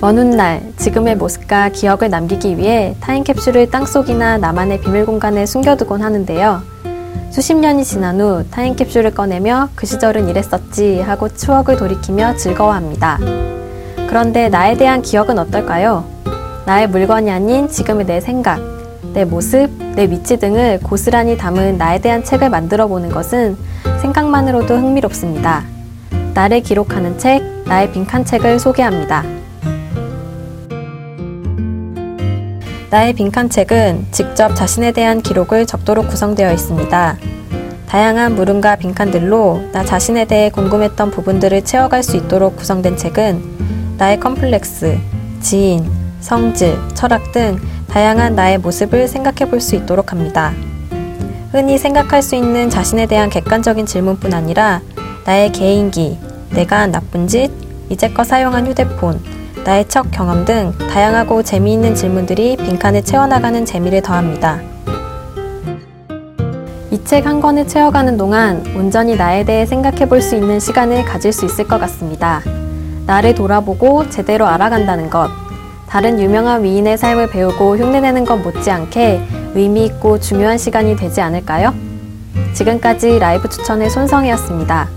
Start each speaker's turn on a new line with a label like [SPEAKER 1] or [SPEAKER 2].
[SPEAKER 1] 먼 훗날 지금의 모습과 기억을 남기기 위해 타임캡슐을 땅속이나 나만의 비밀 공간에 숨겨두곤 하는데요. 수십 년이 지난 후 타임캡슐을 꺼내며 그 시절은 이랬었지 하고 추억을 돌이키며 즐거워합니다. 그런데 나에 대한 기억은 어떨까요? 나의 물건이 아닌 지금의 내 생각, 내 모습, 내 위치 등을 고스란히 담은 나에 대한 책을 만들어 보는 것은 생각만으로도 흥미롭습니다. 나를 기록하는 책, 나의 빈칸 책을 소개합니다. 나의 빈칸 책은 직접 자신에 대한 기록을 적도록 구성되어 있습니다. 다양한 물음과 빈칸들로 나 자신에 대해 궁금했던 부분들을 채워갈 수 있도록 구성된 책은 나의 컴플렉스, 지인, 성질, 철학 등 다양한 나의 모습을 생각해 볼 수 있도록 합니다. 흔히 생각할 수 있는 자신에 대한 객관적인 질문뿐 아니라 나의 개인기, 내가 한 나쁜 짓, 이제껏 사용한 휴대폰, 나의 첫 경험 등 다양하고 재미있는 질문들이 빈칸을 채워나가는 재미를 더합니다. 이 책 한 권을 채워가는 동안 온전히 나에 대해 생각해 볼 수 있는 시간을 가질 수 있을 것 같습니다. 나를 돌아보고 제대로 알아간다는 것, 다른 유명한 위인의 삶을 배우고 흉내내는 것 못지않게 의미 있고 중요한 시간이 되지 않을까요? 지금까지 라이브 추천의 손성이었습니다.